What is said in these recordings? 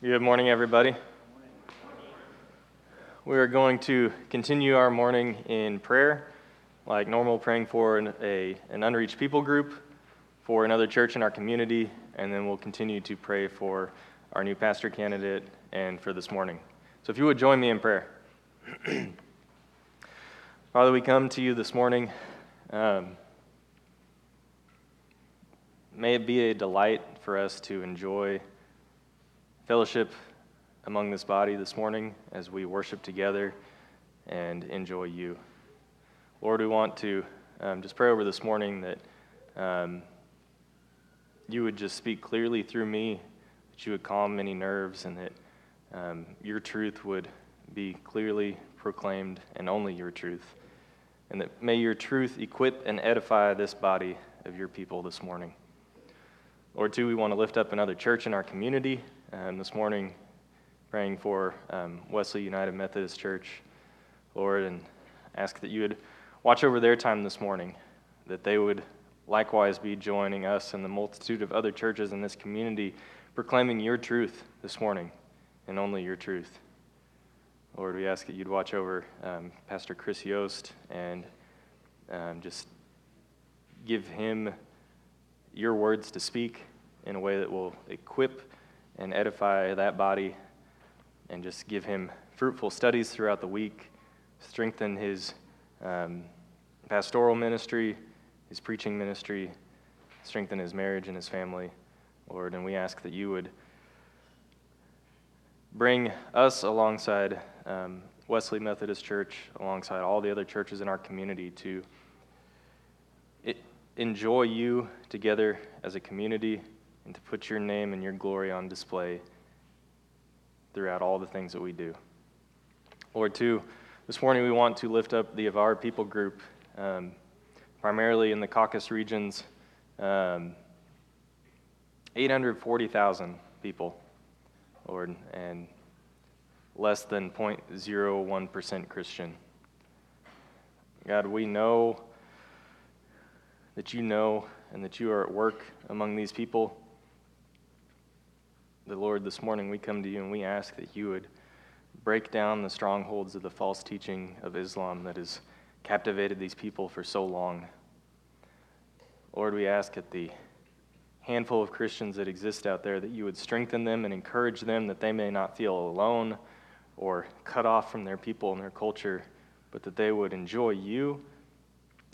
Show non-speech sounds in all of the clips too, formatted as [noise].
Good morning, everybody. We are going to continue our morning in prayer, like normal, praying for an, a, an unreached people group, for another church in our community, and then we'll continue to pray for our new pastor candidate and for this morning. So if you would join me in prayer. [clears throat] Father, we come to you this morning. Um, may it be a delight for us to enjoy fellowship among this body this morning as we worship together and enjoy you. Lord, we want to um, just pray over this morning that um, you would just speak clearly through me, that you would calm any nerves, and that um, your truth would be clearly proclaimed and only your truth. And that may your truth equip and edify this body of your people this morning. Lord, too, we want to lift up another church in our community. Um, this morning, praying for um, Wesley United Methodist Church, Lord, and ask that you would watch over their time this morning, that they would likewise be joining us and the multitude of other churches in this community, proclaiming your truth this morning and only your truth. Lord, we ask that you'd watch over um, Pastor Chris Yost and um, just give him your words to speak in a way that will equip and edify that body and just give him fruitful studies throughout the week, strengthen his um, pastoral ministry, his preaching ministry, strengthen his marriage and his family, Lord. And we ask that you would bring us alongside um, Wesley Methodist Church, alongside all the other churches in our community, to enjoy you together as a community and to put your name and your glory on display throughout all the things that we do. Lord, too, this morning we want to lift up the Avar people group, um, primarily in the Caucasus regions. Um, 840,000 people, Lord, and less than 0.01% Christian. God, we know that you know and that you are at work among these people. The Lord, this morning we come to you and we ask that you would break down the strongholds of the false teaching of Islam that has captivated these people for so long. Lord, we ask at the handful of Christians that exist out there that you would strengthen them and encourage them that they may not feel alone or cut off from their people and their culture, but that they would enjoy you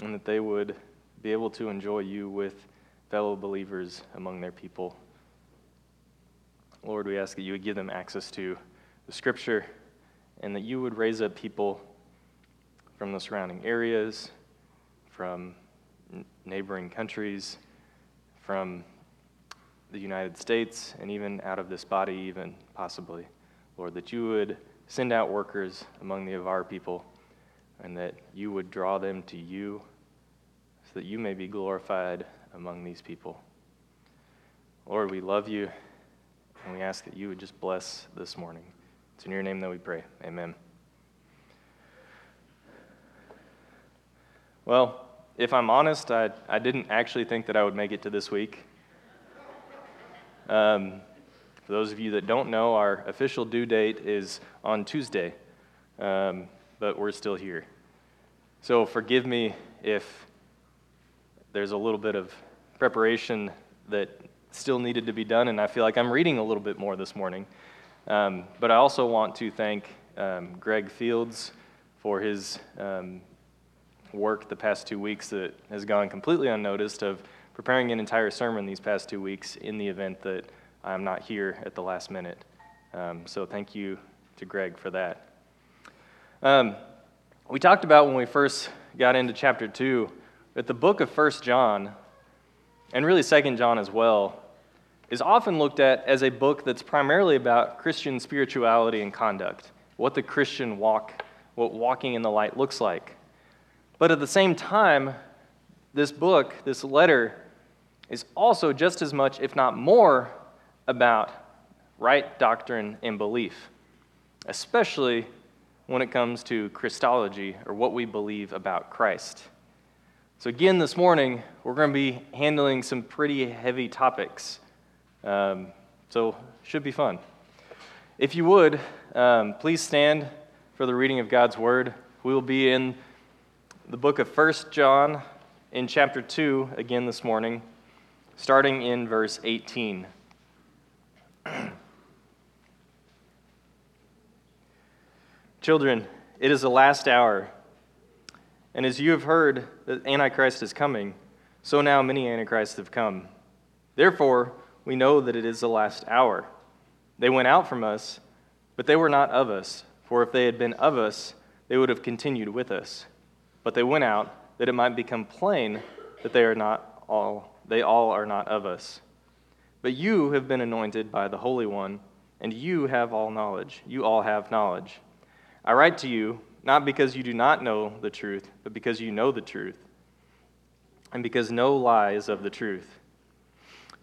and that they would be able to enjoy you with fellow believers among their people. Lord, we ask that you would give them access to the scripture and that you would raise up people from the surrounding areas, from neighboring countries, from the United States, and even out of this body, even possibly. Lord, that you would send out workers among the Avar people and that you would draw them to you so that you may be glorified among these people. Lord, we love you, and we ask that you would just bless this morning. It's in your name that we pray. Amen. Well, if I'm honest, I, I didn't actually think that I would make it to this week. Um, for those of you that don't know, our official due date is on Tuesday, um, but we're still here. So forgive me if there's a little bit of preparation that still needed to be done, and I feel like I'm reading a little bit more this morning. Um, but I also want to thank um, Greg Fields for his um, work the past two weeks that has gone completely unnoticed of preparing an entire sermon these past two weeks in the event that I'm not here at the last minute. Um, so thank you to Greg for that. Um, we talked about when we first got into chapter 2 that the book of First John, and really Second John as well, is often looked at as a book that's primarily about Christian spirituality and conduct, what the Christian walk, what walking in the light looks like. But at the same time, this book, this letter, is also just as much, if not more, about right doctrine and belief, especially when it comes to Christology or what we believe about Christ. So, again, this morning, we're going to be handling some pretty heavy topics. Um, so, should be fun. If you would, um, please stand for the reading of God's word. We will be in the book of 1 John in chapter 2 again this morning, starting in verse 18. [clears throat] Children, it is the last hour. And as you have heard that Antichrist is coming, so now many Antichrists have come. Therefore, we know that it is the last hour. They went out from us, but they were not of us, for if they had been of us, they would have continued with us. But they went out that it might become plain that they are not all they all are not of us. But you have been anointed by the Holy One, and you have all knowledge. You all have knowledge. I write to you not because you do not know the truth, but because you know the truth, and because no lie is of the truth.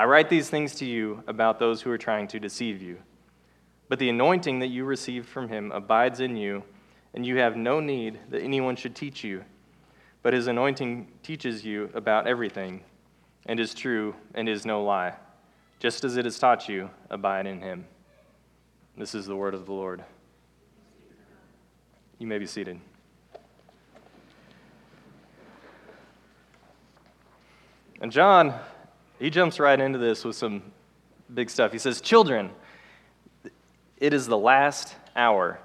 I write these things to you about those who are trying to deceive you. But the anointing that you received from him abides in you, and you have no need that anyone should teach you. But his anointing teaches you about everything, and is true, and is no lie. Just as it has taught you, abide in him. This is the word of the Lord. You may be seated. And John, he jumps right into this with some big stuff. He says, Children, it is the last hour.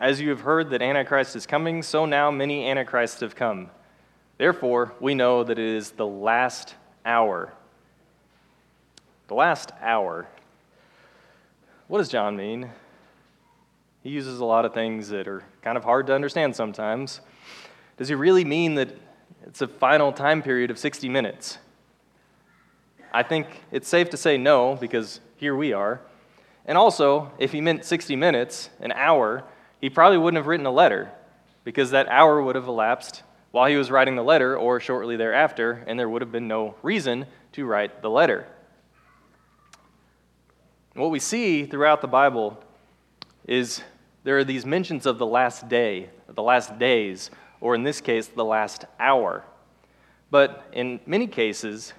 As you have heard that Antichrist is coming, so now many Antichrists have come. Therefore, we know that it is the last hour. The last hour. What does John mean? He uses a lot of things that are kind of hard to understand sometimes. Does he really mean that it's a final time period of 60 minutes? I think it's safe to say no, because here we are. And also, if he meant 60 minutes, an hour, he probably wouldn't have written a letter, because that hour would have elapsed while he was writing the letter or shortly thereafter, and there would have been no reason to write the letter. What we see throughout the Bible is there are these mentions of the last day, the last days, or in this case, the last hour. But in many cases,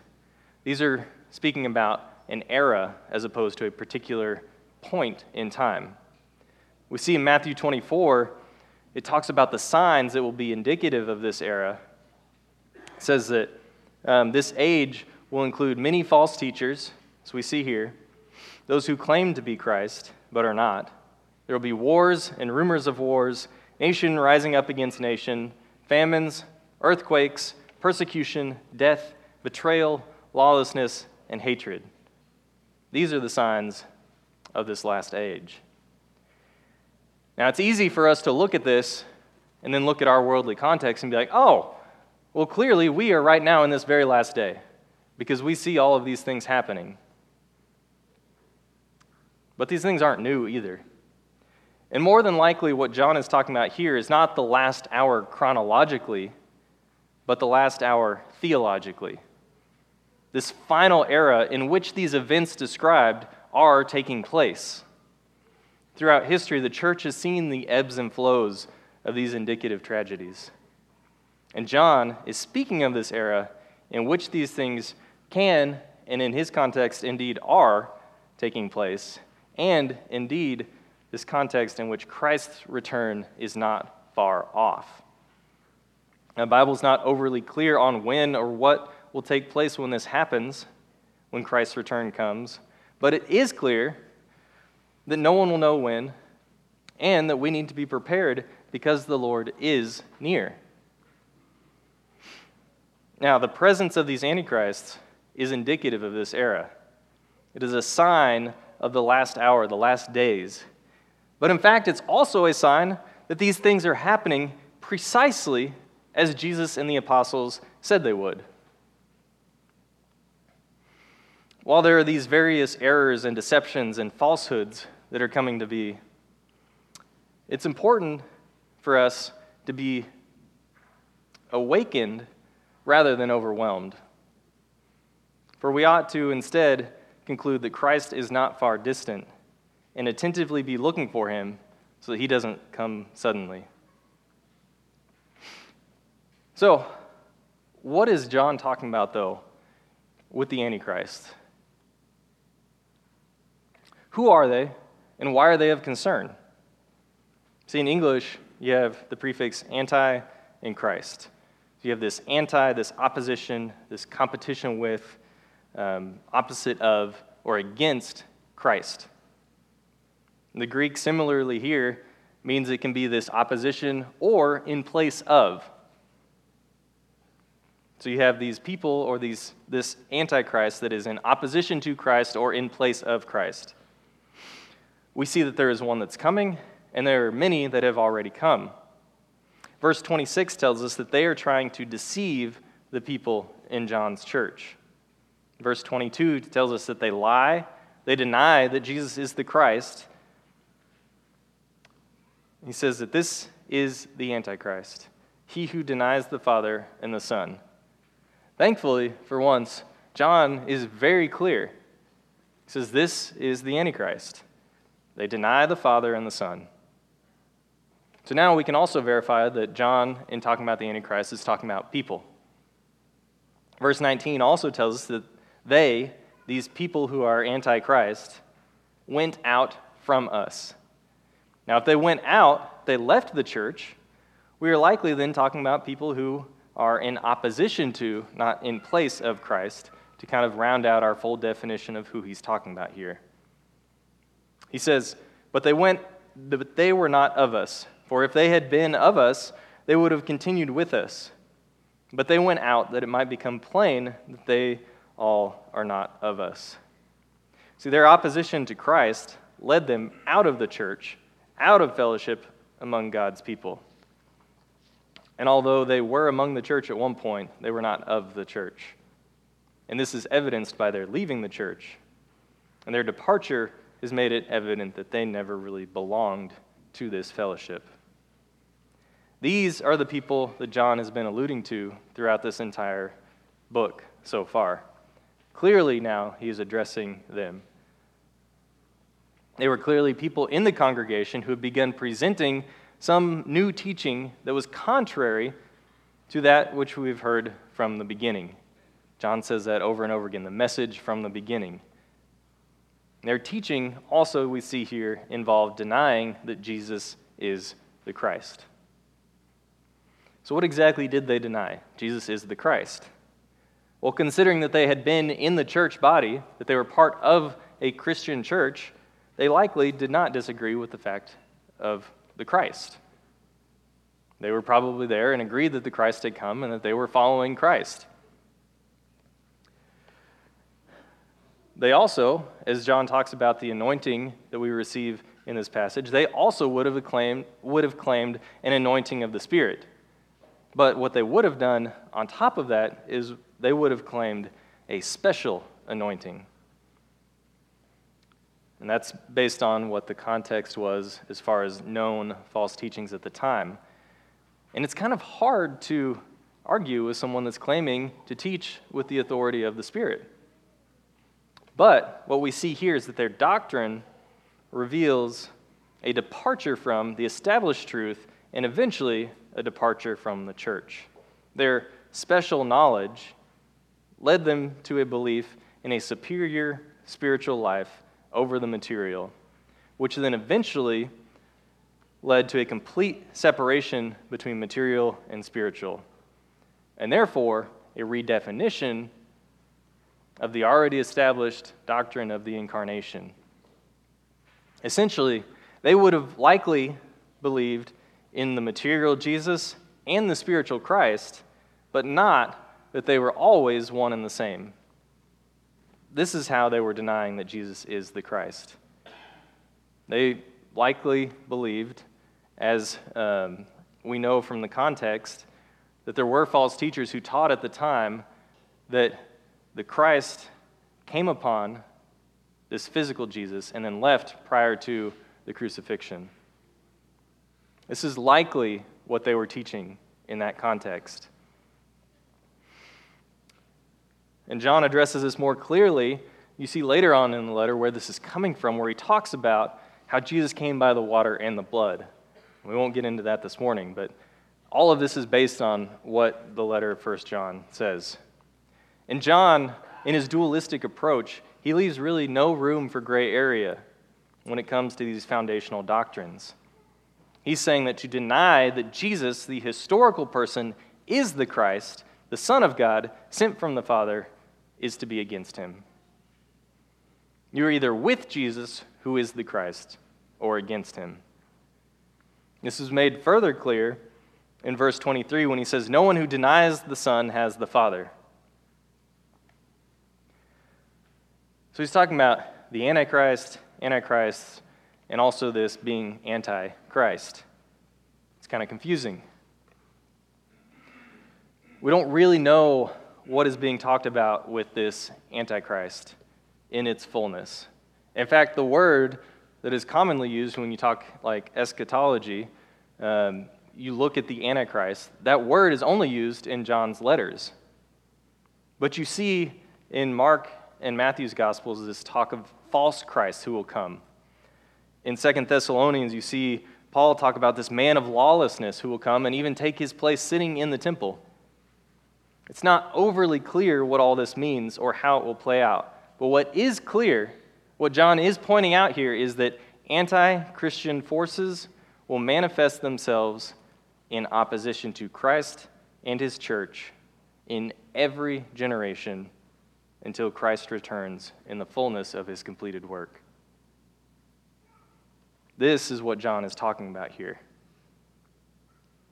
these are speaking about an era as opposed to a particular point in time. We see in Matthew 24, it talks about the signs that will be indicative of this era. It says that um, this age will include many false teachers, as we see here, those who claim to be Christ but are not. There will be wars and rumors of wars, nation rising up against nation, famines, earthquakes, persecution, death, betrayal, lawlessness, and hatred. These are the signs of this last age. Now, it's easy for us to look at this and then look at our worldly context and be like, oh, well, clearly we are right now in this very last day because we see all of these things happening. But these things aren't new either. And more than likely, what John is talking about here is not the last hour chronologically, but the last hour theologically this final era in which these events described are taking place. Throughout history, the church has seen the ebbs and flows of these indicative tragedies. And John is speaking of this era in which these things can, and in his context, indeed are taking place, and indeed, this context in which Christ's return is not far off. The Bible's not overly clear on when or what will take place when this happens, when Christ's return comes. But it is clear that no one will know when, and that we need to be prepared because the Lord is near. Now, the presence of these antichrists is indicative of this era. It is a sign of the last hour, the last days. But in fact, it's also a sign that these things are happening precisely as Jesus and the apostles said they would. While there are these various errors and deceptions and falsehoods that are coming to be, it's important for us to be awakened rather than overwhelmed. For we ought to instead conclude that Christ is not far distant and attentively be looking for him so that he doesn't come suddenly. So, what is John talking about, though, with the Antichrist? Who are they, and why are they of concern? See, in English, you have the prefix anti and Christ. So you have this anti, this opposition, this competition with, um, opposite of, or against Christ. The Greek, similarly here, means it can be this opposition or in place of. So you have these people or these, this antichrist that is in opposition to Christ or in place of Christ. We see that there is one that's coming, and there are many that have already come. Verse 26 tells us that they are trying to deceive the people in John's church. Verse 22 tells us that they lie, they deny that Jesus is the Christ, he says that this is the Antichrist, he who denies the Father and the Son. Thankfully, for once, John is very clear. He says, This is the Antichrist. They deny the Father and the Son. So now we can also verify that John, in talking about the Antichrist, is talking about people. Verse 19 also tells us that they, these people who are Antichrist, went out from us. Now, if they went out, they left the church, we are likely then talking about people who are in opposition to, not in place of Christ, to kind of round out our full definition of who he's talking about here. He says, But they went, but they were not of us. For if they had been of us, they would have continued with us. But they went out that it might become plain that they all are not of us. See, their opposition to Christ led them out of the church out of fellowship among God's people. And although they were among the church at one point, they were not of the church. And this is evidenced by their leaving the church. And their departure has made it evident that they never really belonged to this fellowship. These are the people that John has been alluding to throughout this entire book so far. Clearly, now he is addressing them. They were clearly people in the congregation who had begun presenting some new teaching that was contrary to that which we've heard from the beginning. John says that over and over again the message from the beginning. Their teaching, also, we see here, involved denying that Jesus is the Christ. So, what exactly did they deny? Jesus is the Christ. Well, considering that they had been in the church body, that they were part of a Christian church, they likely did not disagree with the fact of the Christ. They were probably there and agreed that the Christ had come and that they were following Christ. They also, as John talks about the anointing that we receive in this passage, they also would have claimed, would have claimed an anointing of the Spirit. But what they would have done on top of that is they would have claimed a special anointing. And that's based on what the context was as far as known false teachings at the time. And it's kind of hard to argue with someone that's claiming to teach with the authority of the Spirit. But what we see here is that their doctrine reveals a departure from the established truth and eventually a departure from the church. Their special knowledge led them to a belief in a superior spiritual life over the material, which then eventually led to a complete separation between material and spiritual, and therefore a redefinition of the already established doctrine of the incarnation. Essentially, they would have likely believed in the material Jesus and the spiritual Christ, but not that they were always one and the same. This is how they were denying that Jesus is the Christ. They likely believed, as um, we know from the context, that there were false teachers who taught at the time that the Christ came upon this physical Jesus and then left prior to the crucifixion. This is likely what they were teaching in that context. And John addresses this more clearly. You see later on in the letter where this is coming from, where he talks about how Jesus came by the water and the blood. We won't get into that this morning, but all of this is based on what the letter of 1 John says. And John, in his dualistic approach, he leaves really no room for gray area when it comes to these foundational doctrines. He's saying that to deny that Jesus, the historical person, is the Christ, the Son of God, sent from the Father, is to be against him. You're either with Jesus, who is the Christ, or against him. This is made further clear in verse 23 when he says, No one who denies the Son has the Father. So he's talking about the Antichrist, Antichrist, and also this being anti Christ. It's kind of confusing. We don't really know what is being talked about with this Antichrist in its fullness. In fact, the word that is commonly used when you talk like eschatology, um, you look at the Antichrist, that word is only used in John's letters. But you see in Mark in Matthew's Gospels this talk of false Christ who will come. In Second Thessalonians, you see Paul talk about this man of lawlessness who will come and even take his place sitting in the temple. It's not overly clear what all this means or how it will play out. But what is clear, what John is pointing out here, is that anti Christian forces will manifest themselves in opposition to Christ and his church in every generation until Christ returns in the fullness of his completed work. This is what John is talking about here.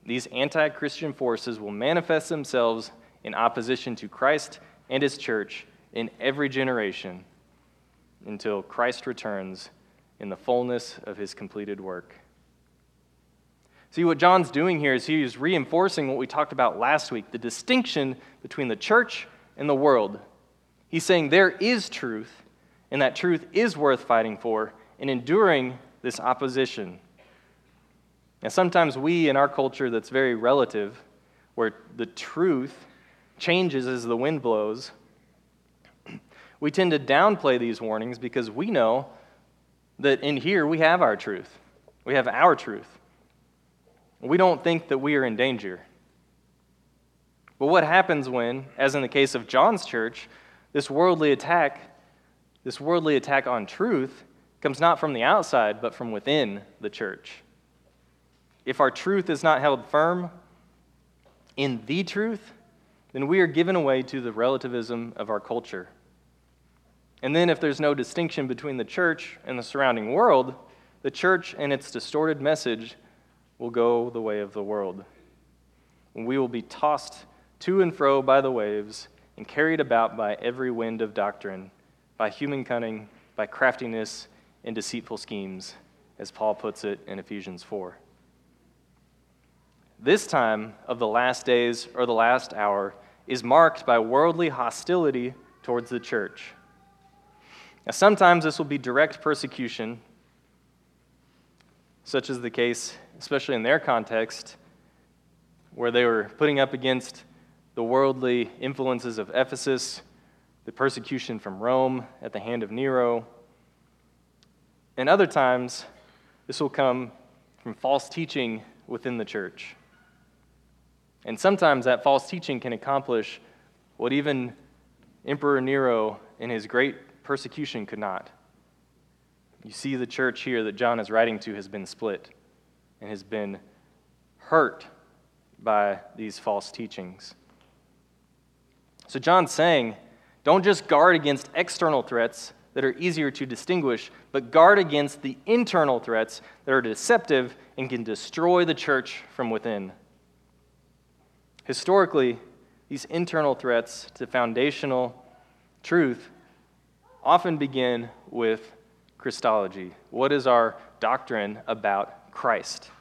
These anti Christian forces will manifest themselves in opposition to Christ and his church in every generation until Christ returns in the fullness of his completed work. See, what John's doing here is he's reinforcing what we talked about last week the distinction between the church and the world. He's saying there is truth, and that truth is worth fighting for and enduring this opposition. And sometimes we, in our culture that's very relative, where the truth changes as the wind blows, [clears throat] we tend to downplay these warnings because we know that in here we have our truth. We have our truth. We don't think that we are in danger. But what happens when, as in the case of John's church, this worldly attack, this worldly attack on truth, comes not from the outside, but from within the church? If our truth is not held firm in the truth, then we are given away to the relativism of our culture. And then, if there's no distinction between the church and the surrounding world, the church and its distorted message will go the way of the world. We will be tossed to and fro by the waves and carried about by every wind of doctrine, by human cunning, by craftiness, and deceitful schemes, as Paul puts it in Ephesians 4. This time of the last days or the last hour is marked by worldly hostility towards the church. Now, sometimes this will be direct persecution, such as the case, especially in their context, where they were putting up against the worldly influences of Ephesus, the persecution from Rome at the hand of Nero. And other times, this will come from false teaching within the church. And sometimes that false teaching can accomplish what even Emperor Nero in his great persecution could not. You see, the church here that John is writing to has been split and has been hurt by these false teachings. So, John's saying, don't just guard against external threats that are easier to distinguish, but guard against the internal threats that are deceptive and can destroy the church from within. Historically, these internal threats to foundational truth often begin with Christology. What is our doctrine about Christ?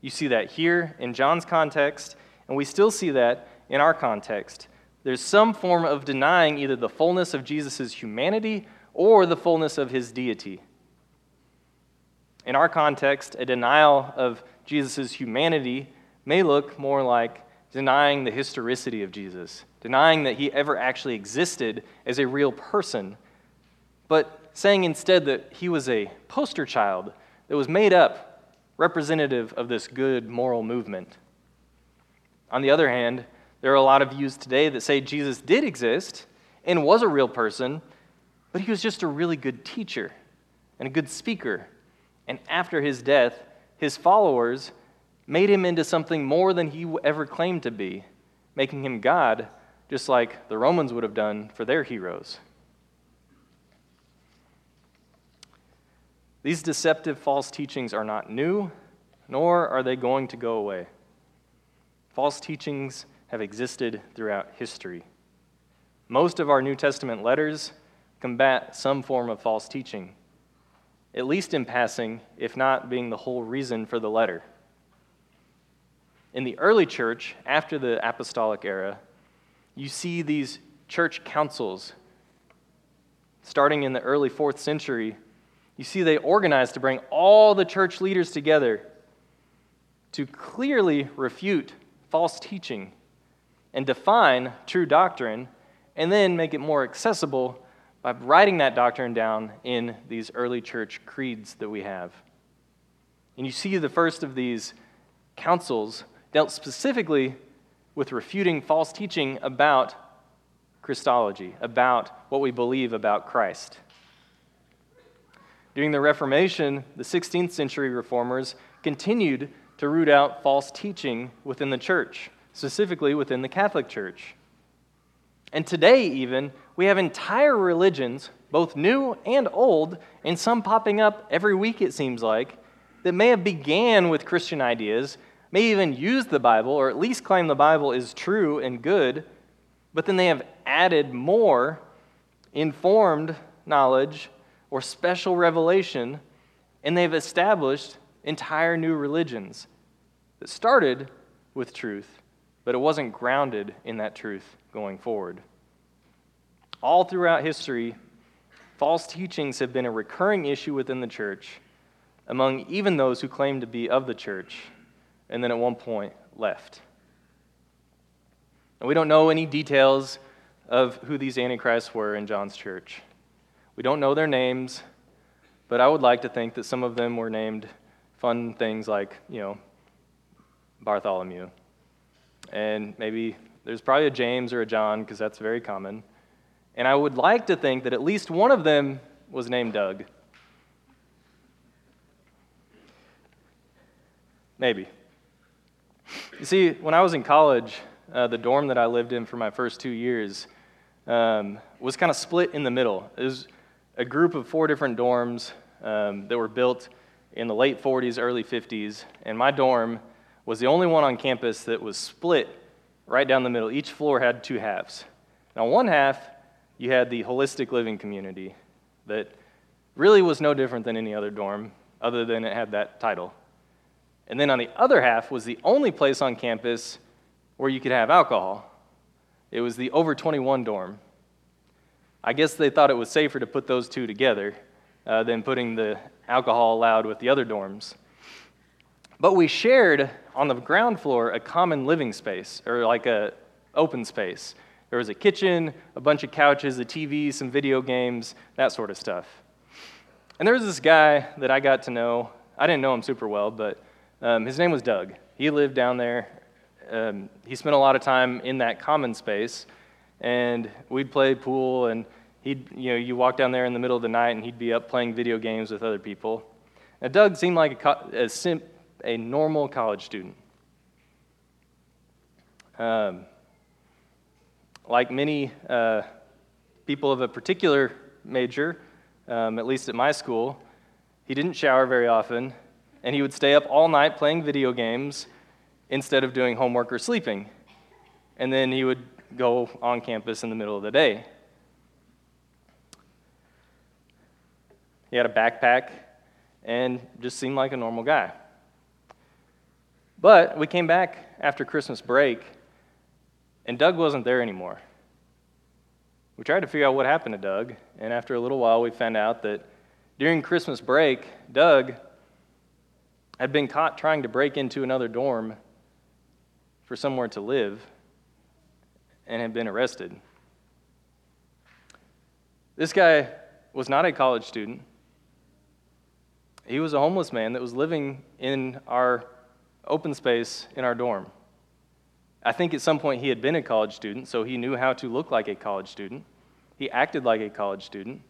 You see that here in John's context, and we still see that in our context. There's some form of denying either the fullness of Jesus' humanity or the fullness of his deity. In our context, a denial of Jesus' humanity may look more like denying the historicity of Jesus, denying that he ever actually existed as a real person, but saying instead that he was a poster child that was made up, representative of this good moral movement. On the other hand, there are a lot of views today that say Jesus did exist and was a real person, but he was just a really good teacher and a good speaker. And after his death, his followers made him into something more than he ever claimed to be, making him God, just like the Romans would have done for their heroes. These deceptive false teachings are not new, nor are they going to go away. False teachings have existed throughout history. Most of our New Testament letters combat some form of false teaching, at least in passing, if not being the whole reason for the letter. In the early church, after the apostolic era, you see these church councils. Starting in the early fourth century, you see they organized to bring all the church leaders together to clearly refute false teaching and define true doctrine, and then make it more accessible by writing that doctrine down in these early church creeds that we have. And you see the first of these councils dealt specifically with refuting false teaching about Christology, about what we believe about Christ. During the Reformation, the 16th century reformers continued to root out false teaching within the church, specifically within the Catholic Church. And today, even, we have entire religions, both new and old, and some popping up every week, it seems like, that may have began with Christian ideas, may even use the Bible, or at least claim the Bible is true and good, but then they have added more informed knowledge or special revelation, and they've established entire new religions that started with truth, but it wasn't grounded in that truth going forward. All throughout history, false teachings have been a recurring issue within the church among even those who claim to be of the church and then at one point left. And we don't know any details of who these antichrists were in John's church. We don't know their names, but I would like to think that some of them were named fun things like, you know, Bartholomew. And maybe there's probably a James or a John because that's very common. And I would like to think that at least one of them was named Doug. Maybe. You see, when I was in college, uh, the dorm that I lived in for my first two years um, was kind of split in the middle. It was a group of four different dorms um, that were built in the late 40s, early 50s, and my dorm was the only one on campus that was split right down the middle. Each floor had two halves. Now, one half, you had the holistic living community that really was no different than any other dorm, other than it had that title. And then on the other half was the only place on campus where you could have alcohol. It was the over 21 dorm. I guess they thought it was safer to put those two together uh, than putting the alcohol allowed with the other dorms. But we shared on the ground floor a common living space, or like a open space. There was a kitchen, a bunch of couches, a TV, some video games, that sort of stuff. And there was this guy that I got to know. I didn't know him super well, but um, his name was Doug. He lived down there. Um, he spent a lot of time in that common space, and we'd play pool and he'd, you know, you walk down there in the middle of the night and he'd be up playing video games with other people. Now, Doug seemed like a, a, sim, a normal college student. Um, like many uh, people of a particular major, um, at least at my school, he didn't shower very often, and he would stay up all night playing video games instead of doing homework or sleeping. And then he would go on campus in the middle of the day. He had a backpack and just seemed like a normal guy. But we came back after Christmas break, and Doug wasn't there anymore. We tried to figure out what happened to Doug, and after a little while, we found out that during Christmas break, Doug had been caught trying to break into another dorm for somewhere to live and had been arrested. This guy was not a college student. He was a homeless man that was living in our open space in our dorm. I think at some point he had been a college student, so he knew how to look like a college student. He acted like a college student.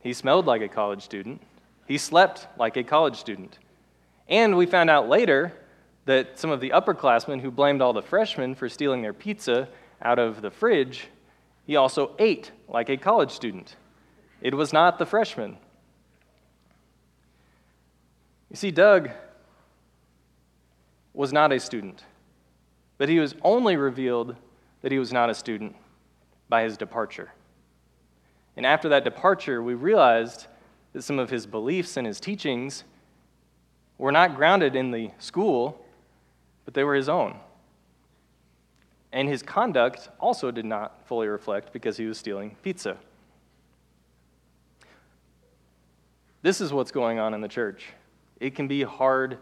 He smelled like a college student. He slept like a college student. And we found out later that some of the upperclassmen who blamed all the freshmen for stealing their pizza out of the fridge, he also ate like a college student. It was not the freshmen. You see, Doug was not a student, but he was only revealed that he was not a student by his departure. And after that departure, we realized that some of his beliefs and his teachings were not grounded in the school, but they were his own. And his conduct also did not fully reflect because he was stealing pizza. This is what's going on in the church. It can be hard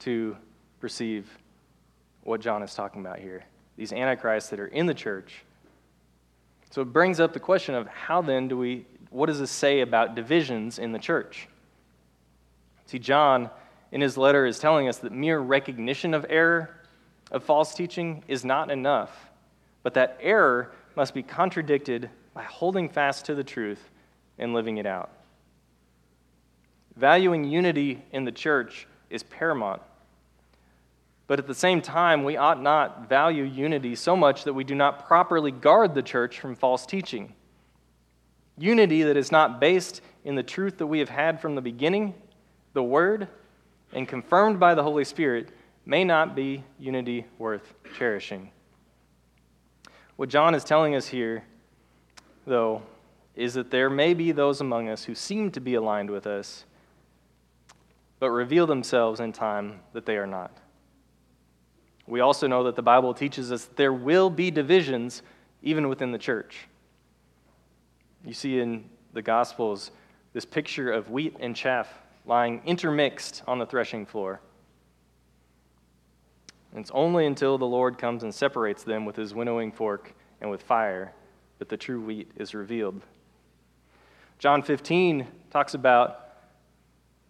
to perceive what John is talking about here. These antichrists that are in the church. So it brings up the question of how then do we, what does this say about divisions in the church? See, John in his letter is telling us that mere recognition of error, of false teaching, is not enough, but that error must be contradicted by holding fast to the truth and living it out. Valuing unity in the church is paramount. But at the same time, we ought not value unity so much that we do not properly guard the church from false teaching. Unity that is not based in the truth that we have had from the beginning, the Word, and confirmed by the Holy Spirit may not be unity worth cherishing. What John is telling us here, though, is that there may be those among us who seem to be aligned with us, but reveal themselves in time that they are not. We also know that the Bible teaches us there will be divisions even within the church. You see in the Gospels this picture of wheat and chaff lying intermixed on the threshing floor. And it's only until the Lord comes and separates them with his winnowing fork and with fire that the true wheat is revealed. John 15 talks about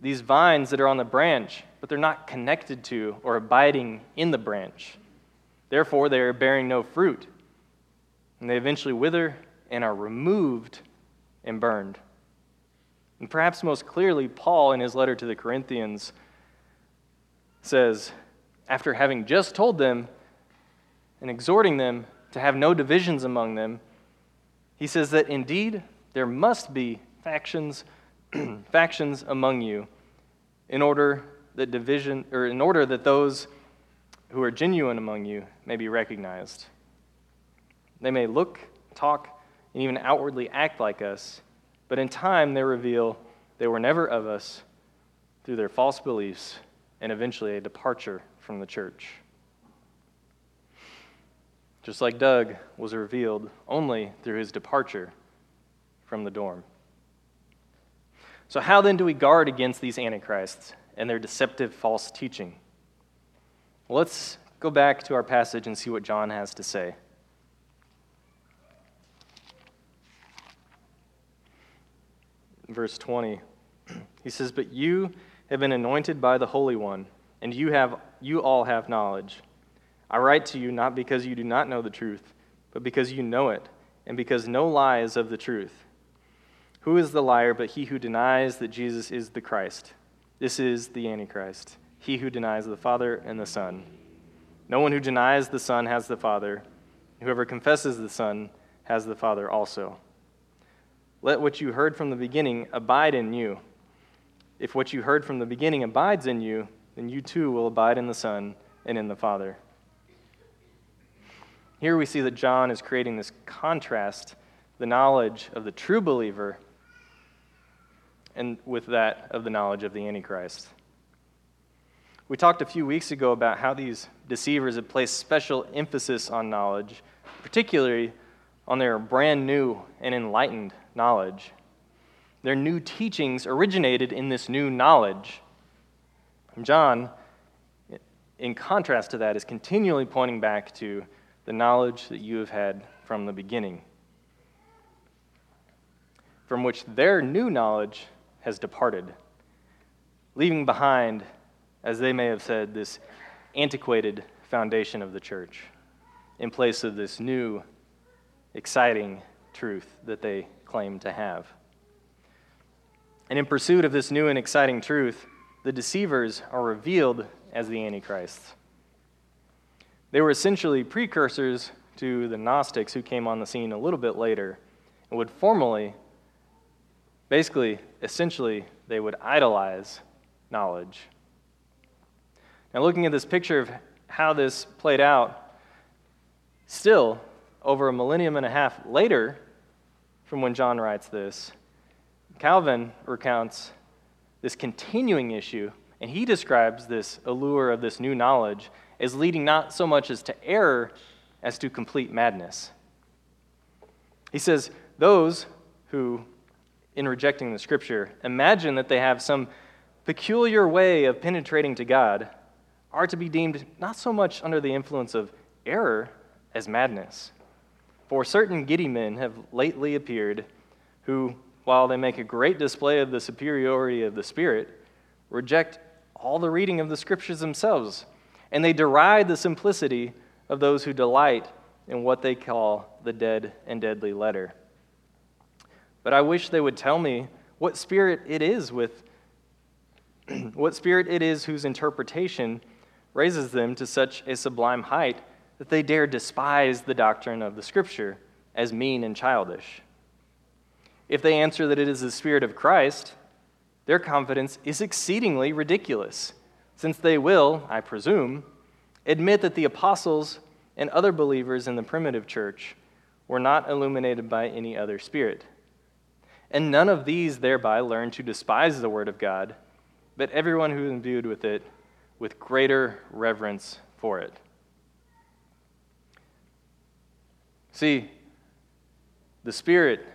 these vines that are on the branch, but they're not connected to or abiding in the branch. Therefore, they are bearing no fruit. And they eventually wither and are removed and burned. And perhaps most clearly, Paul, in his letter to the Corinthians, says, after having just told them and exhorting them to have no divisions among them, he says that indeed there must be factions, [clears throat] factions among you, in order that division, or in order that those who are genuine among you may be recognized. They may look, talk, and even outwardly act like us but in time, they reveal they were never of us through their false beliefs and eventually a departure from the church. Just like Doug was revealed only through his departure from the dorm. So, how then do we guard against these antichrists and their deceptive false teaching? Well, let's go back to our passage and see what John has to say. verse 20. [clears throat] He says, But you have been anointed by the Holy One, and you, have, you all have knowledge. I write to you not because you do not know the truth, but because you know it, and because no lie is of the truth. Who is the liar but he who denies that Jesus is the Christ? This is the Antichrist, he who denies the Father and the Son. No one who denies the Son has the Father. Whoever confesses the Son has the Father also. Let what you heard from the beginning abide in you. If what you heard from the beginning abides in you, then you too will abide in the Son and in the Father. Here we see that John is creating this contrast the knowledge of the true believer and with that of the knowledge of the Antichrist. We talked a few weeks ago about how these deceivers have placed special emphasis on knowledge, particularly on their brand new and enlightened knowledge. Their new teachings originated in this new knowledge. John, in contrast to that, is continually pointing back to the knowledge that you have had from the beginning, from which their new knowledge has departed, leaving behind, as they may have said, this antiquated foundation of the church in place of this new, exciting truth that they claim to have. And in pursuit of this new and exciting truth, the deceivers are revealed as the Antichrists. They were essentially precursors to the Gnostics who came on the scene a little bit later and would formally, basically, essentially, they would idolize knowledge. Now, looking at this picture of how this played out, still, over a millennium and a half later from when John writes this, Calvin recounts this continuing issue, and he describes this allure of this new knowledge as leading not so much as to error as to complete madness. He says, Those who, in rejecting the scripture, imagine that they have some peculiar way of penetrating to God are to be deemed not so much under the influence of error as madness. For certain giddy men have lately appeared who, while they make a great display of the superiority of the Spirit, reject all the reading of the Scriptures themselves, and they deride the simplicity of those who delight in what they call the dead and deadly letter. But I wish they would tell me what spirit it is with [clears throat] what spirit it is whose interpretation raises them to such a sublime height that they dare despise the doctrine of the Scripture as mean and childish. If they answer that it is the Spirit of Christ, their confidence is exceedingly ridiculous, since they will, I presume, admit that the apostles and other believers in the primitive church were not illuminated by any other spirit. And none of these thereby learn to despise the Word of God, but everyone who is imbued with it with greater reverence for it. See, the Spirit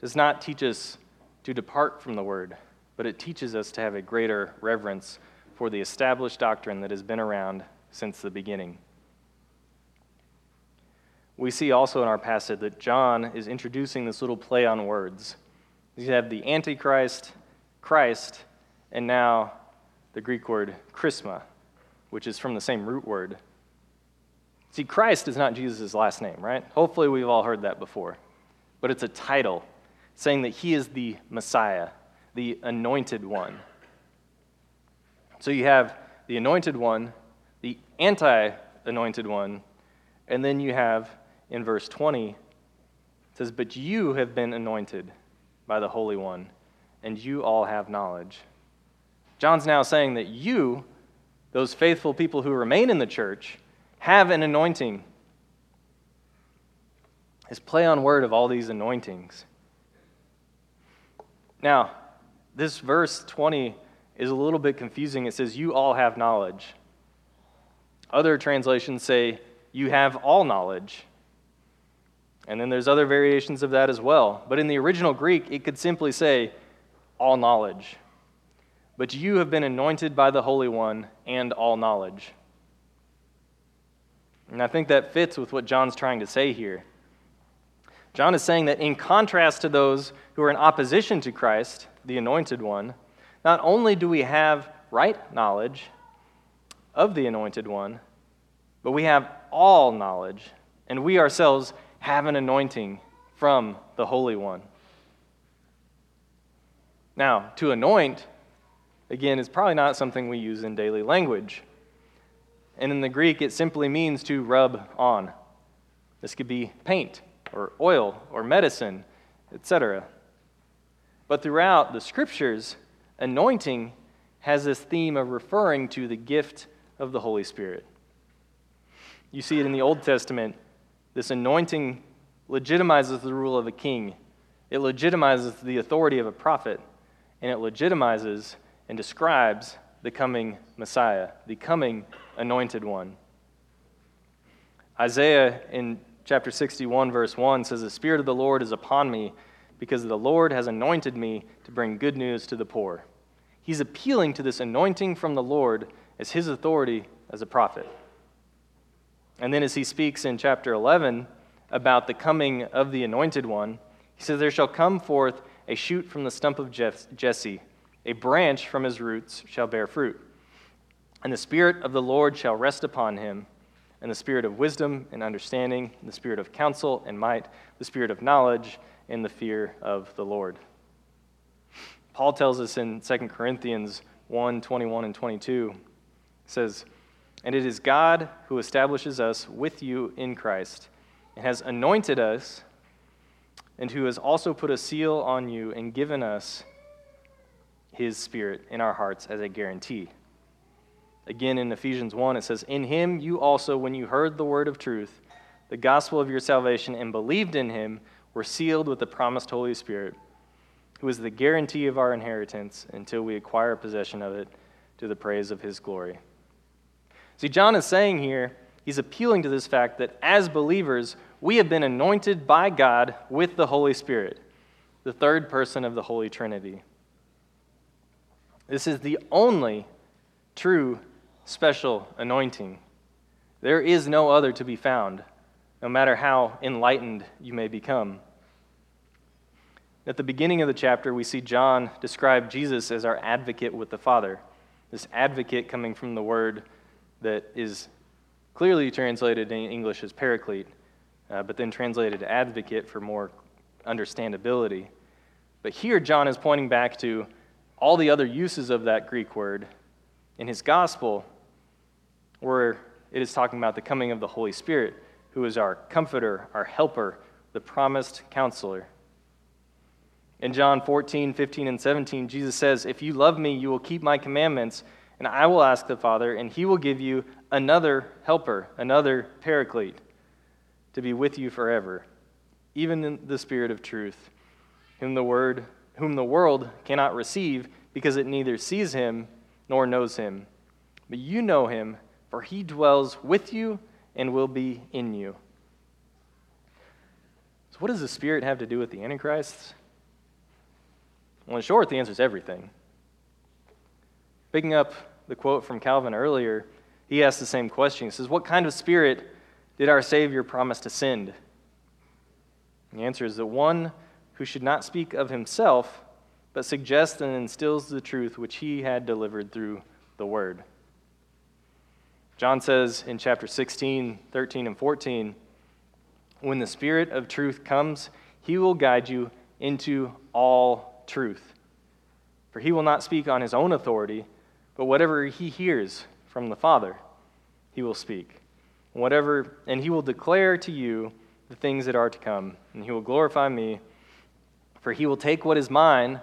does not teach us to depart from the Word, but it teaches us to have a greater reverence for the established doctrine that has been around since the beginning. We see also in our passage that John is introducing this little play on words. You have the Antichrist, Christ, and now the Greek word chrisma, which is from the same root word. See, Christ is not Jesus' last name, right? Hopefully, we've all heard that before. But it's a title saying that he is the Messiah, the anointed one. So you have the anointed one, the anti anointed one, and then you have in verse 20, it says, But you have been anointed by the Holy One, and you all have knowledge. John's now saying that you, those faithful people who remain in the church, have an anointing. His play on word of all these anointings. Now, this verse 20 is a little bit confusing. It says, You all have knowledge. Other translations say, You have all knowledge. And then there's other variations of that as well. But in the original Greek, it could simply say, All knowledge but you have been anointed by the Holy One and all knowledge. And I think that fits with what John's trying to say here. John is saying that in contrast to those who are in opposition to Christ, the anointed one, not only do we have right knowledge of the anointed one, but we have all knowledge, and we ourselves have an anointing from the Holy One. Now, to anoint again, is probably not something we use in daily language. And in the Greek, it simply means to rub on. This could be paint or oil or medicine, etc. But throughout the scriptures, anointing has this theme of referring to the gift of the Holy Spirit. You see it in the Old Testament. This anointing legitimizes the rule of a king, it legitimizes the authority of a prophet, and it legitimizes and describes the coming Messiah, the coming anointed one. Isaiah in chapter 61, verse 1 says, The Spirit of the Lord is upon me because the Lord has anointed me to bring good news to the poor. He's appealing to this anointing from the Lord as his authority as a prophet. And then, as he speaks in chapter 11 about the coming of the anointed one, he says, There shall come forth a shoot from the stump of Jesse, a branch from his roots shall bear fruit. And the Spirit of the Lord shall rest upon him, and the Spirit of wisdom and understanding, the Spirit of counsel and might, the Spirit of knowledge, and the fear of the Lord. Paul tells us in 2 Corinthians 1 21 and 22, says, And it is God who establishes us with you in Christ, and has anointed us, and who has also put a seal on you and given us his Spirit in our hearts as a guarantee. Again, in Ephesians 1, it says, In him you also, when you heard the word of truth, the gospel of your salvation, and believed in him, were sealed with the promised Holy Spirit, who is the guarantee of our inheritance until we acquire possession of it to the praise of his glory. See, John is saying here, he's appealing to this fact that as believers, we have been anointed by God with the Holy Spirit, the third person of the Holy Trinity. This is the only true special anointing. There is no other to be found, no matter how enlightened you may become. At the beginning of the chapter, we see John describe Jesus as our advocate with the Father. This advocate coming from the word that is clearly translated in English as paraclete, uh, but then translated advocate for more understandability. But here, John is pointing back to all the other uses of that Greek word in his gospel, where it is talking about the coming of the Holy Spirit, who is our comforter, our helper, the promised counselor. In John 14, 15, and 17, Jesus says, If you love me, you will keep my commandments, and I will ask the Father, and he will give you another helper, another paraclete, to be with you forever, even the Spirit of truth, whom the word whom the world cannot receive because it neither sees him nor knows him. But you know him, for he dwells with you and will be in you. So, what does the Spirit have to do with the Antichrist? Well, in short, the answer is everything. Picking up the quote from Calvin earlier, he asked the same question. He says, What kind of spirit did our Savior promise to send? the answer is the one who should not speak of himself, but suggests and instills the truth which he had delivered through the Word. John says in chapter 16, 13, and 14, When the Spirit of truth comes, he will guide you into all truth. For he will not speak on his own authority, but whatever he hears from the Father, he will speak. Whatever, and he will declare to you the things that are to come, and he will glorify me, for he will take what is mine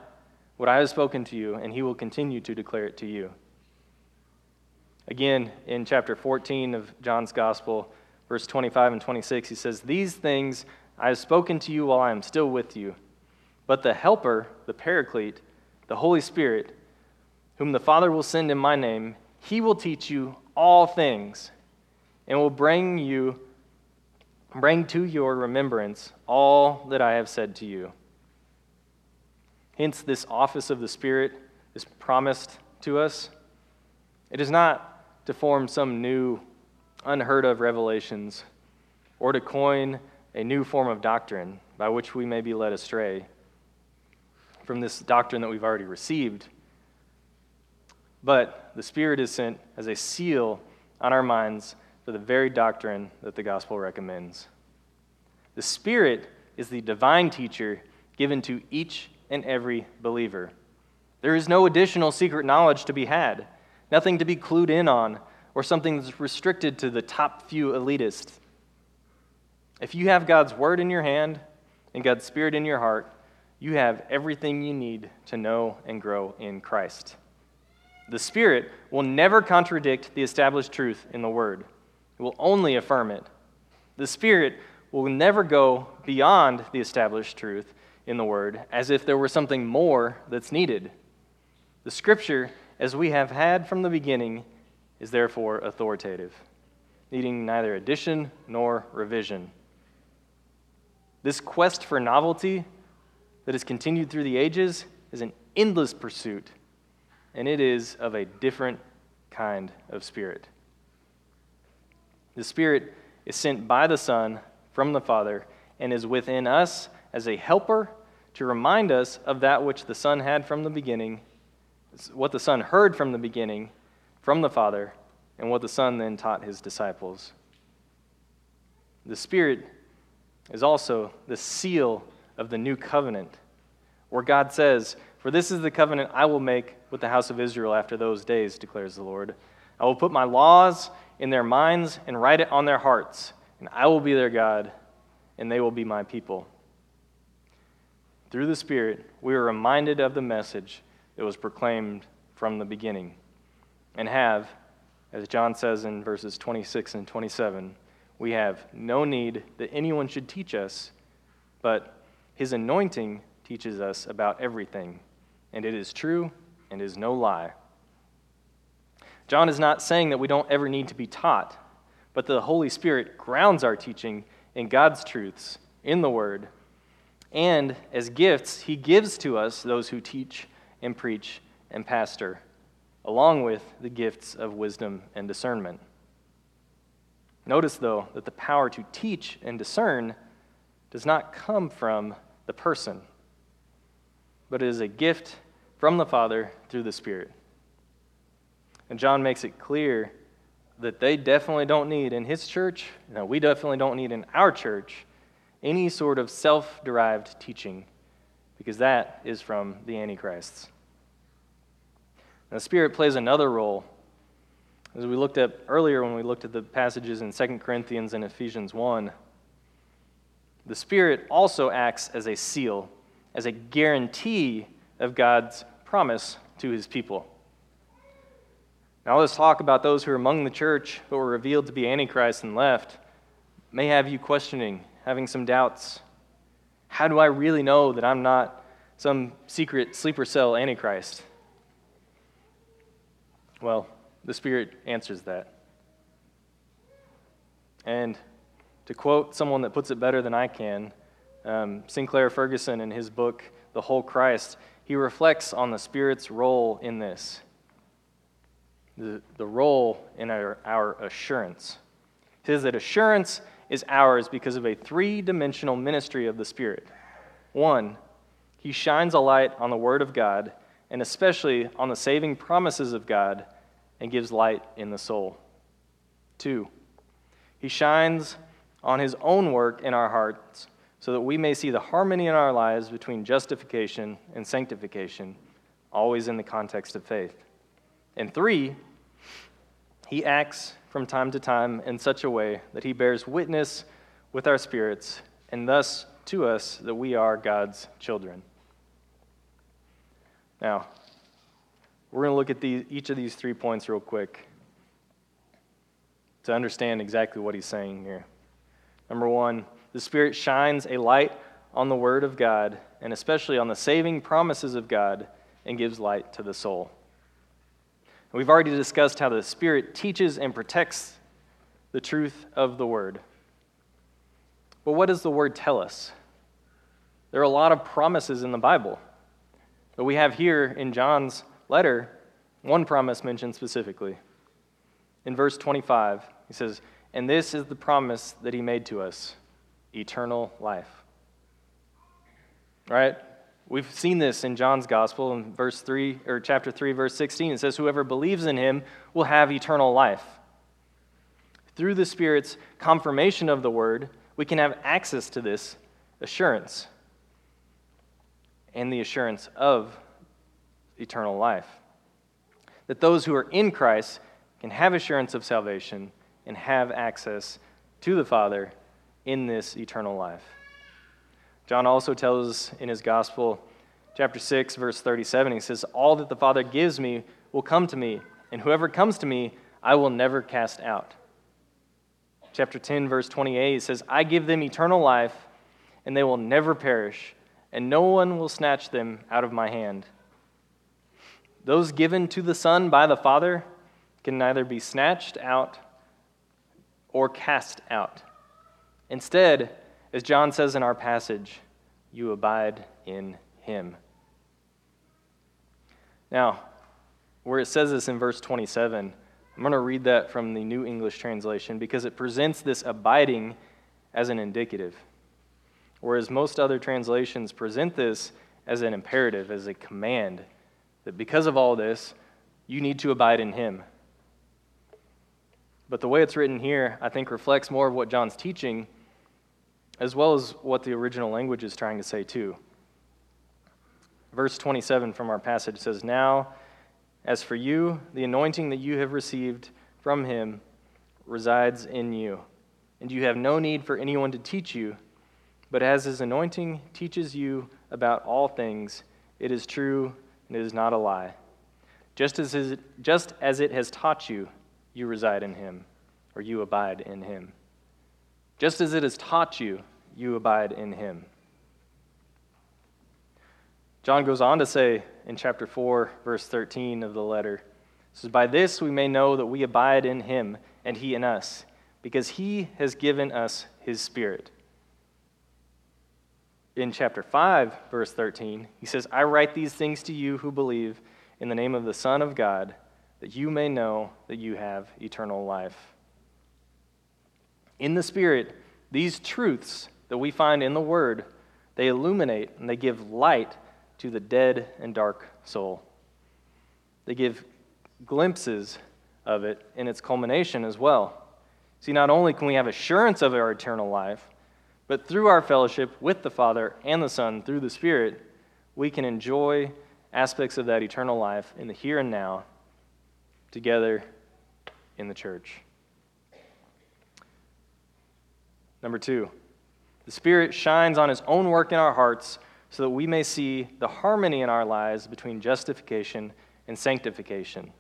what I have spoken to you, and he will continue to declare it to you. Again, in chapter 14 of John's Gospel, verse 25 and 26, he says, These things I have spoken to you while I am still with you. But the Helper, the Paraclete, the Holy Spirit, whom the Father will send in my name, he will teach you all things and will bring you bring to your remembrance all that I have said to you. Hence, this office of the Spirit is promised to us. It is not to form some new, unheard of revelations or to coin a new form of doctrine by which we may be led astray from this doctrine that we've already received. But the Spirit is sent as a seal on our minds for the very doctrine that the gospel recommends. The Spirit is the divine teacher given to each and every believer. There is no additional secret knowledge to be had, nothing to be clued in on, or something that's restricted to the top few elitists. If you have God's word in your hand and God's spirit in your heart, you have everything you need to know and grow in Christ. The Spirit will never contradict the established truth in the Word, it will only affirm it. The Spirit will never go beyond the established truth in the Word as if there were something more that's needed. The Scripture, as we have had from the beginning, is therefore authoritative, needing neither addition nor revision. This quest for novelty that has continued through the ages is an endless pursuit and it is of a different kind of Spirit. The Spirit is sent by the Son from the Father and is within us as a helper to remind us of that which the Son had from the beginning, what the Son heard from the beginning from the Father, and what the Son then taught his disciples. The Spirit is also the seal of the new covenant, where God says, For this is the covenant I will make with the house of Israel after those days, declares the Lord. I will put my laws in their minds and write it on their hearts, and I will be their God, and they will be my people. Through the Spirit, we are reminded of the message that was proclaimed from the beginning, and have, as John says in verses 26 and 27, we have no need that anyone should teach us, but his anointing teaches us about everything, and it is true and is no lie. John is not saying that we don't ever need to be taught, but the Holy Spirit grounds our teaching in God's truths, in the Word, and as gifts, He gives to us those who teach and preach and pastor, along with the gifts of wisdom and discernment. Notice, though, that the power to teach and discern does not come from the person, but it is a gift from the Father through the Spirit. And John makes it clear that they definitely don't need in his church, know, we definitely don't need in our church, any sort of self derived teaching, because that is from the Antichrists. the Spirit plays another role as we looked at earlier when we looked at the passages in 2 Corinthians and Ephesians 1, the Spirit also acts as a seal, as a guarantee of God's promise to his people. Now, let's talk about those who are among the church but were revealed to be Antichrist and left. May have you questioning, having some doubts. How do I really know that I'm not some secret sleeper cell Antichrist? Well, the Spirit answers that. And to quote someone that puts it better than I can, um, Sinclair Ferguson, in his book, The Whole Christ, he reflects on the Spirit's role in this the, the role in our, our assurance. He says that assurance is ours because of a three dimensional ministry of the Spirit. One, he shines a light on the Word of God, and especially on the saving promises of God and gives light in the soul. Two, he shines on his own work in our hearts so that we may see the harmony in our lives between justification and sanctification, always in the context of faith. And three, he acts from time to time in such a way that he bears witness with our spirits and thus to us that we are God's children. Now, we're going to look at the, each of these three points real quick to understand exactly what he's saying here. Number one, the Spirit shines a light on the Word of God, and especially on the saving promises of God, and gives light to the soul. We've already discussed how the Spirit teaches and protects the truth of the Word. But what does the Word tell us? There are a lot of promises in the Bible. But we have here in John's letter, one promise mentioned specifically. In verse 25, he says, And this is the promise that he made to us eternal life. Right? We've seen this in John's gospel in verse 3 or chapter 3 verse 16 it says whoever believes in him will have eternal life. Through the spirit's confirmation of the word, we can have access to this assurance and the assurance of eternal life. That those who are in Christ can have assurance of salvation and have access to the Father in this eternal life. John also tells in his gospel, chapter 6, verse 37, he says, All that the Father gives me will come to me, and whoever comes to me, I will never cast out. Chapter 10, verse 28 He says, I give them eternal life, and they will never perish, and no one will snatch them out of my hand. Those given to the Son by the Father can neither be snatched out or cast out. Instead, as John says in our passage, you abide in him. Now, where it says this in verse 27. I'm going to read that from the New English translation because it presents this abiding as an indicative, whereas most other translations present this as an imperative, as a command, that because of all this, you need to abide in Him. But the way it's written here, I think, reflects more of what John's teaching, as well as what the original language is trying to say, too. Verse 27 from our passage says, Now, as for you, the anointing that you have received from him resides in you, and you have no need for anyone to teach you. But as his anointing teaches you about all things, it is true and it is not a lie. Just as, his, just as it has taught you, you reside in him, or you abide in him. Just as it has taught you, you abide in him. John goes on to say in chapter 4, verse 13 of the letter, says, By this we may know that we abide in him and he in us, because he has given us his spirit. In chapter 5, verse 13, he says, I write these things to you who believe in the name of the Son of God, that you may know that you have eternal life. In the Spirit, these truths that we find in the Word, they illuminate and they give light to the dead and dark soul. They give glimpses of it in its culmination as well. See, not only can we have assurance of our eternal life, but through our fellowship with the Father and the Son through the Spirit, we can enjoy aspects of that eternal life in the here and now together in the church. Number two, the Spirit shines on His own work in our hearts so that we may see the harmony in our lives between justification and sanctification.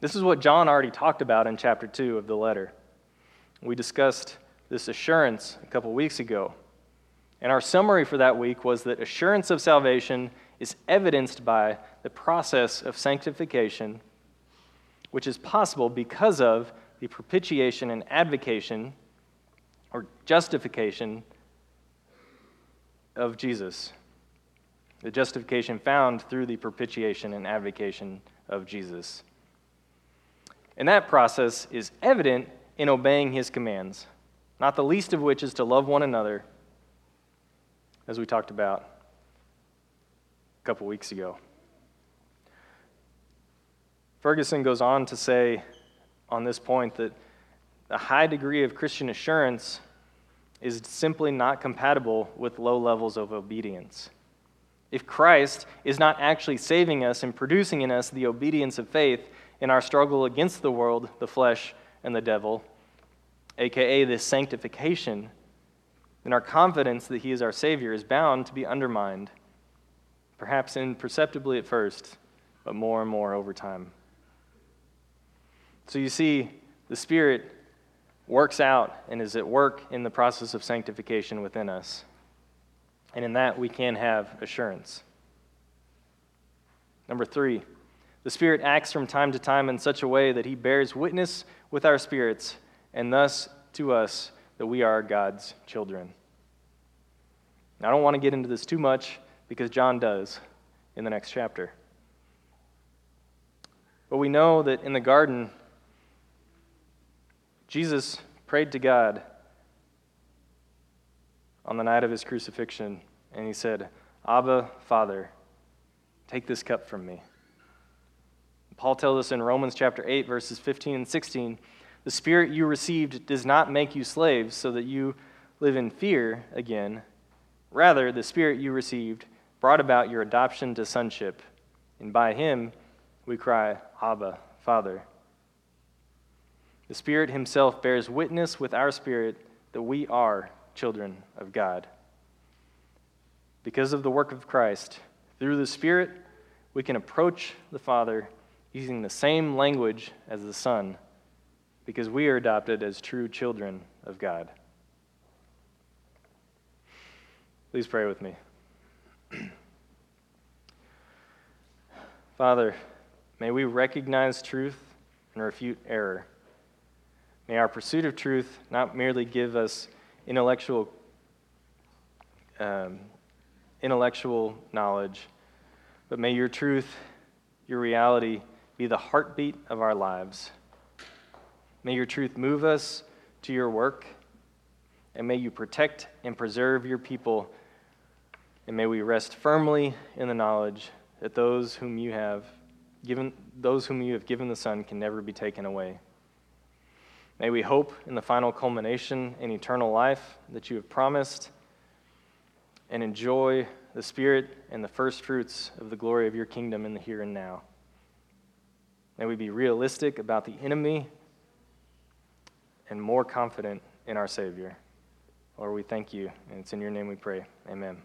This is what John already talked about in chapter 2 of the letter. We discussed this assurance a couple weeks ago. And our summary for that week was that assurance of salvation is evidenced by the process of sanctification, which is possible because of the propitiation and advocation or justification of Jesus, the justification found through the propitiation and advocation of Jesus. And that process is evident in obeying his commands, not the least of which is to love one another, as we talked about a couple weeks ago. Ferguson goes on to say on this point that a high degree of Christian assurance is simply not compatible with low levels of obedience. If Christ is not actually saving us and producing in us the obedience of faith in our struggle against the world, the flesh, and the devil, aka this sanctification, then our confidence that He is our Savior is bound to be undermined, perhaps imperceptibly at first, but more and more over time. So you see, the Spirit works out and is at work in the process of sanctification within us. And in that, we can have assurance. Number three, the Spirit acts from time to time in such a way that He bears witness with our spirits, and thus to us that we are God's children. Now, I don't want to get into this too much because John does in the next chapter. But we know that in the garden, Jesus prayed to God on the night of his crucifixion, and he said, Abba, Father, take this cup from me. Paul tells us in Romans chapter 8, verses 15 and 16 the spirit you received does not make you slaves so that you live in fear again. Rather, the spirit you received brought about your adoption to sonship, and by him we cry, Abba, Father. The Spirit Himself bears witness with our spirit that we are children of God. Because of the work of Christ, through the Spirit, we can approach the Father using the same language as the Son, because we are adopted as true children of God. Please pray with me. [clears throat] Father, may we recognize truth and refute error. May our pursuit of truth not merely give us intellectual, um, intellectual knowledge, but may your truth, your reality be the heartbeat of our lives. May your truth move us to your work, and may you protect and preserve your people, and may we rest firmly in the knowledge that those whom you have given those whom you have given the Son can never be taken away. May we hope in the final culmination in eternal life that you have promised and enjoy the Spirit and the first fruits of the glory of your kingdom in the here and now. May we be realistic about the enemy and more confident in our Savior. Lord, we thank you, and it's in your name we pray. Amen.